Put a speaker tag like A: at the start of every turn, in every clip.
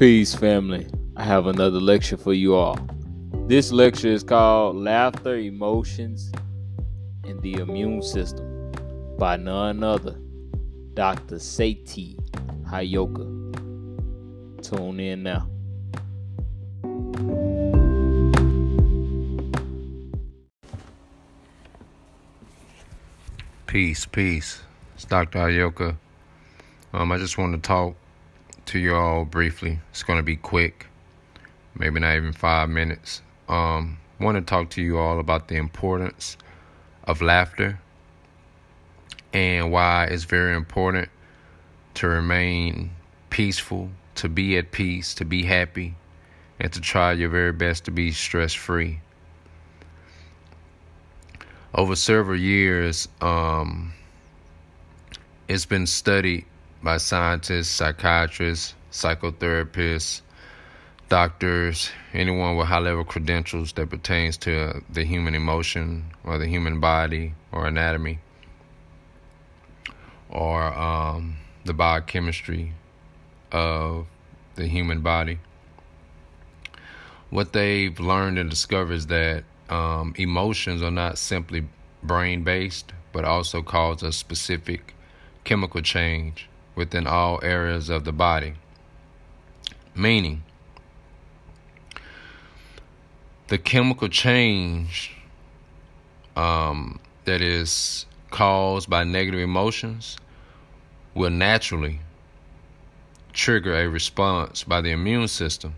A: Peace, family. I have another lecture for you all. This lecture is called Laughter, Emotions, and the Immune System by none other, Dr. Sati Heyoka. Tune in now.
B: Peace, peace. It's Dr. Ayoka. Um, I just want to talk to you all briefly. It's going to be quick, maybe not even five minutes. Um, want to talk to you all about the importance of laughter and why it's very important to remain peaceful, to be at peace, to be happy, and to try your very best to be stress free. Over several years, um, it's been studied by scientists, psychiatrists, psychotherapists, doctors, anyone with high level credentials that pertains to the human emotion or the human body or anatomy or um, the biochemistry of the human body. What they've learned and discovered is that um, emotions are not simply brain based, but also cause a specific chemical change within all areas of the body. Meaning, the chemical change um, that is caused by negative emotions will naturally trigger a response by the immune system.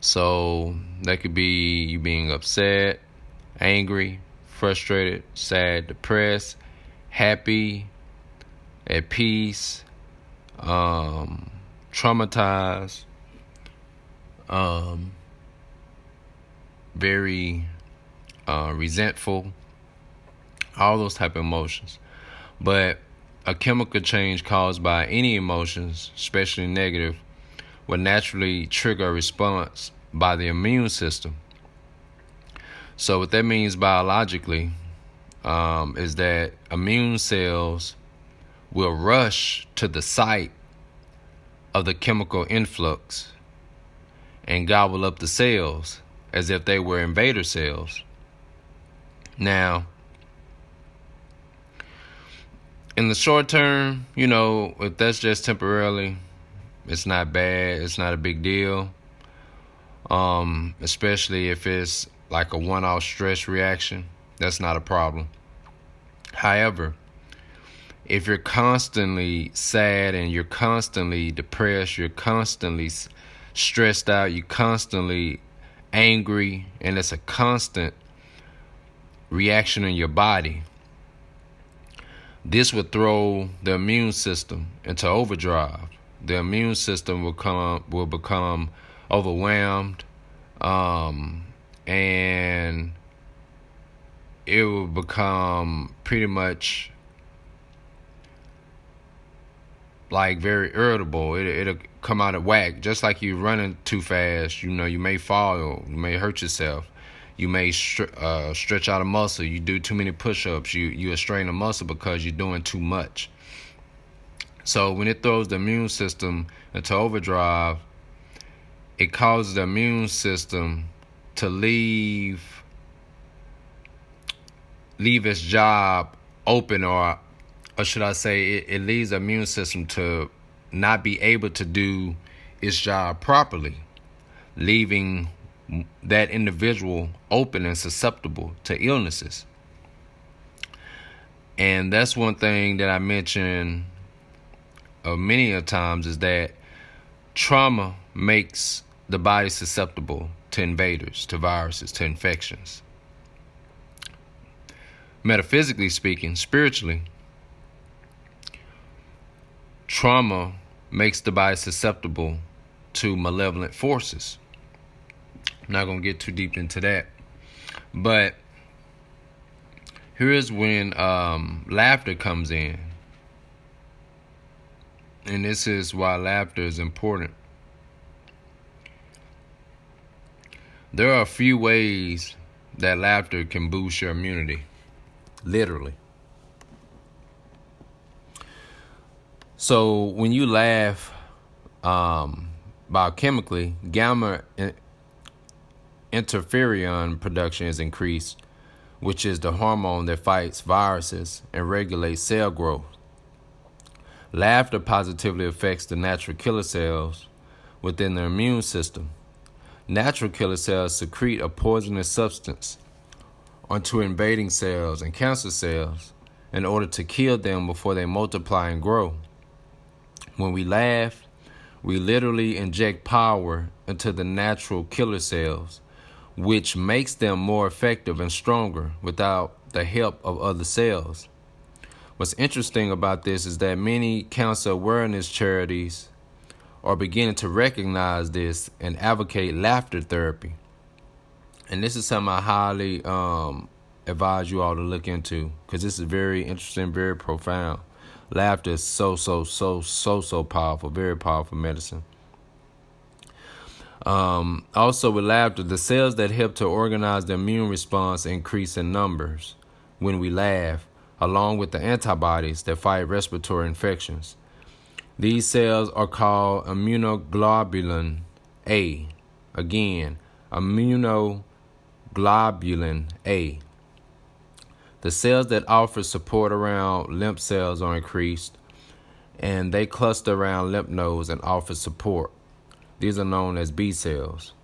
B: So that could be you being upset, angry, frustrated, sad, depressed, happy, at peace, um, traumatized, um, very uh, resentful, all those type of emotions. But a chemical change caused by any emotions, especially negative, will naturally trigger a response by the immune system. So what that means biologically um, is that immune cells will rush to the site of the chemical influx and gobble up the cells as if they were invader cells. Now, in the short term, you know, if that's just temporarily, it's not bad, it's not a big deal. Um, especially if it's like a one off stress reaction, that's not a problem. However, if you're constantly sad and you're constantly depressed, you're constantly stressed out, you're constantly angry, and it's a constant reaction in your body, this would throw the immune system into overdrive. The immune system will come will become overwhelmed, um, and it will become pretty much like very irritable. It, it'll come out of whack. Just like you running too fast, you know, you may fall, you may hurt yourself. You may str- uh, stretch out a muscle. You do too many push-ups. You you strain a muscle because you're doing too much. So when it throws the immune system into overdrive, it causes the immune system to leave leave its job open or or should I say, it, it leads the immune system to not be able to do its job properly, leaving that individual open and susceptible to illnesses. And that's one thing that I mentioned uh, many a times is that trauma makes the body susceptible to invaders, to viruses, to infections. Metaphysically speaking, spiritually, trauma makes the body susceptible to malevolent forces. I'm not going to get too deep into that. But here is when um, laughter comes in. And this is why laughter is important. There are a few ways that laughter can boost your immunity. Literally. So when you laugh, um, biochemically, gamma interferon production is increased, which is the hormone that fights viruses and regulates cell growth. Laughter positively affects the natural killer cells within the immune system. Natural killer cells secrete a poisonous substance onto invading cells and cancer cells in order to kill them before they multiply and grow. When we laugh, we literally inject power into the natural killer cells, which makes them more effective and stronger without the help of other cells. What's interesting about this is that many cancer awareness charities are beginning to recognize this and advocate laughter therapy. And this is something I highly um, advise you all to look into because this is very interesting, very profound. Laughter is so, so, so, so, so powerful, very powerful medicine. Um, also, with laughter, the cells that help to organize the immune response increase in numbers when we laugh, along with the antibodies that fight respiratory infections. These cells are called immunoglobulin A. Again, immunoglobulin A. The cells that offer support around lymph cells are increased, and they cluster around lymph nodes and offer support. These are known as B cells.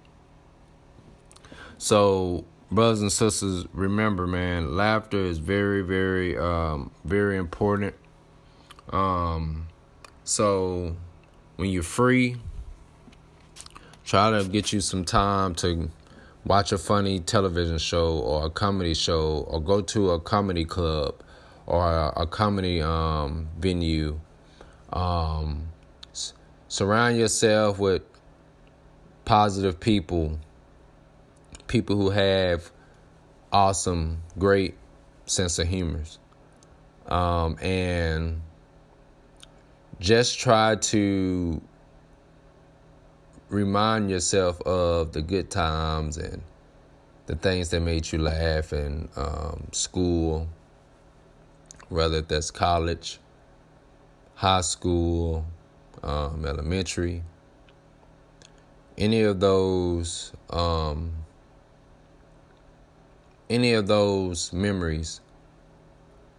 B: So, brothers and sisters, remember, man, laughter is very, very, um, very important. Um, so, when you're free, try to get you some time to watch a funny television show or a comedy show or go to a comedy club or a, a comedy um, venue. Um, s- surround yourself with positive people, people who have awesome, great sense of humor. Um, and just try to remind yourself of the good times and the things that made you laugh in um, school, whether that's college, high school, um, elementary, any of those, um, any of those memories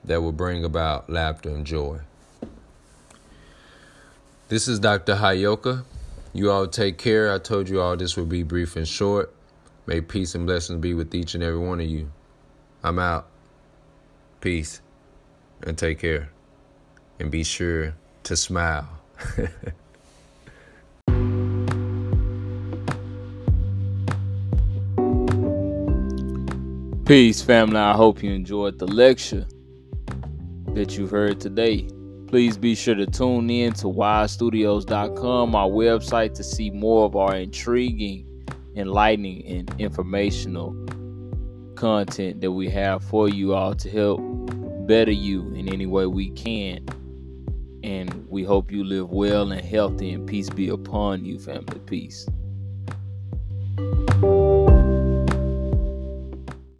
B: that will bring about laughter and joy. This is Dr. Heyoka. You all take care. I told you all this would be brief and short. May peace and blessings be with each and every one of you. I'm out. Peace and take care. And be sure to smile.
A: Peace, family. I hope you enjoyed the lecture that you've heard today. Please be sure to tune in to wisestudios.com, our website, to see more of our intriguing, enlightening, and informational content that we have for you all to help better you in any way we can. And we hope you live well and healthy, and peace be upon you, family. Peace.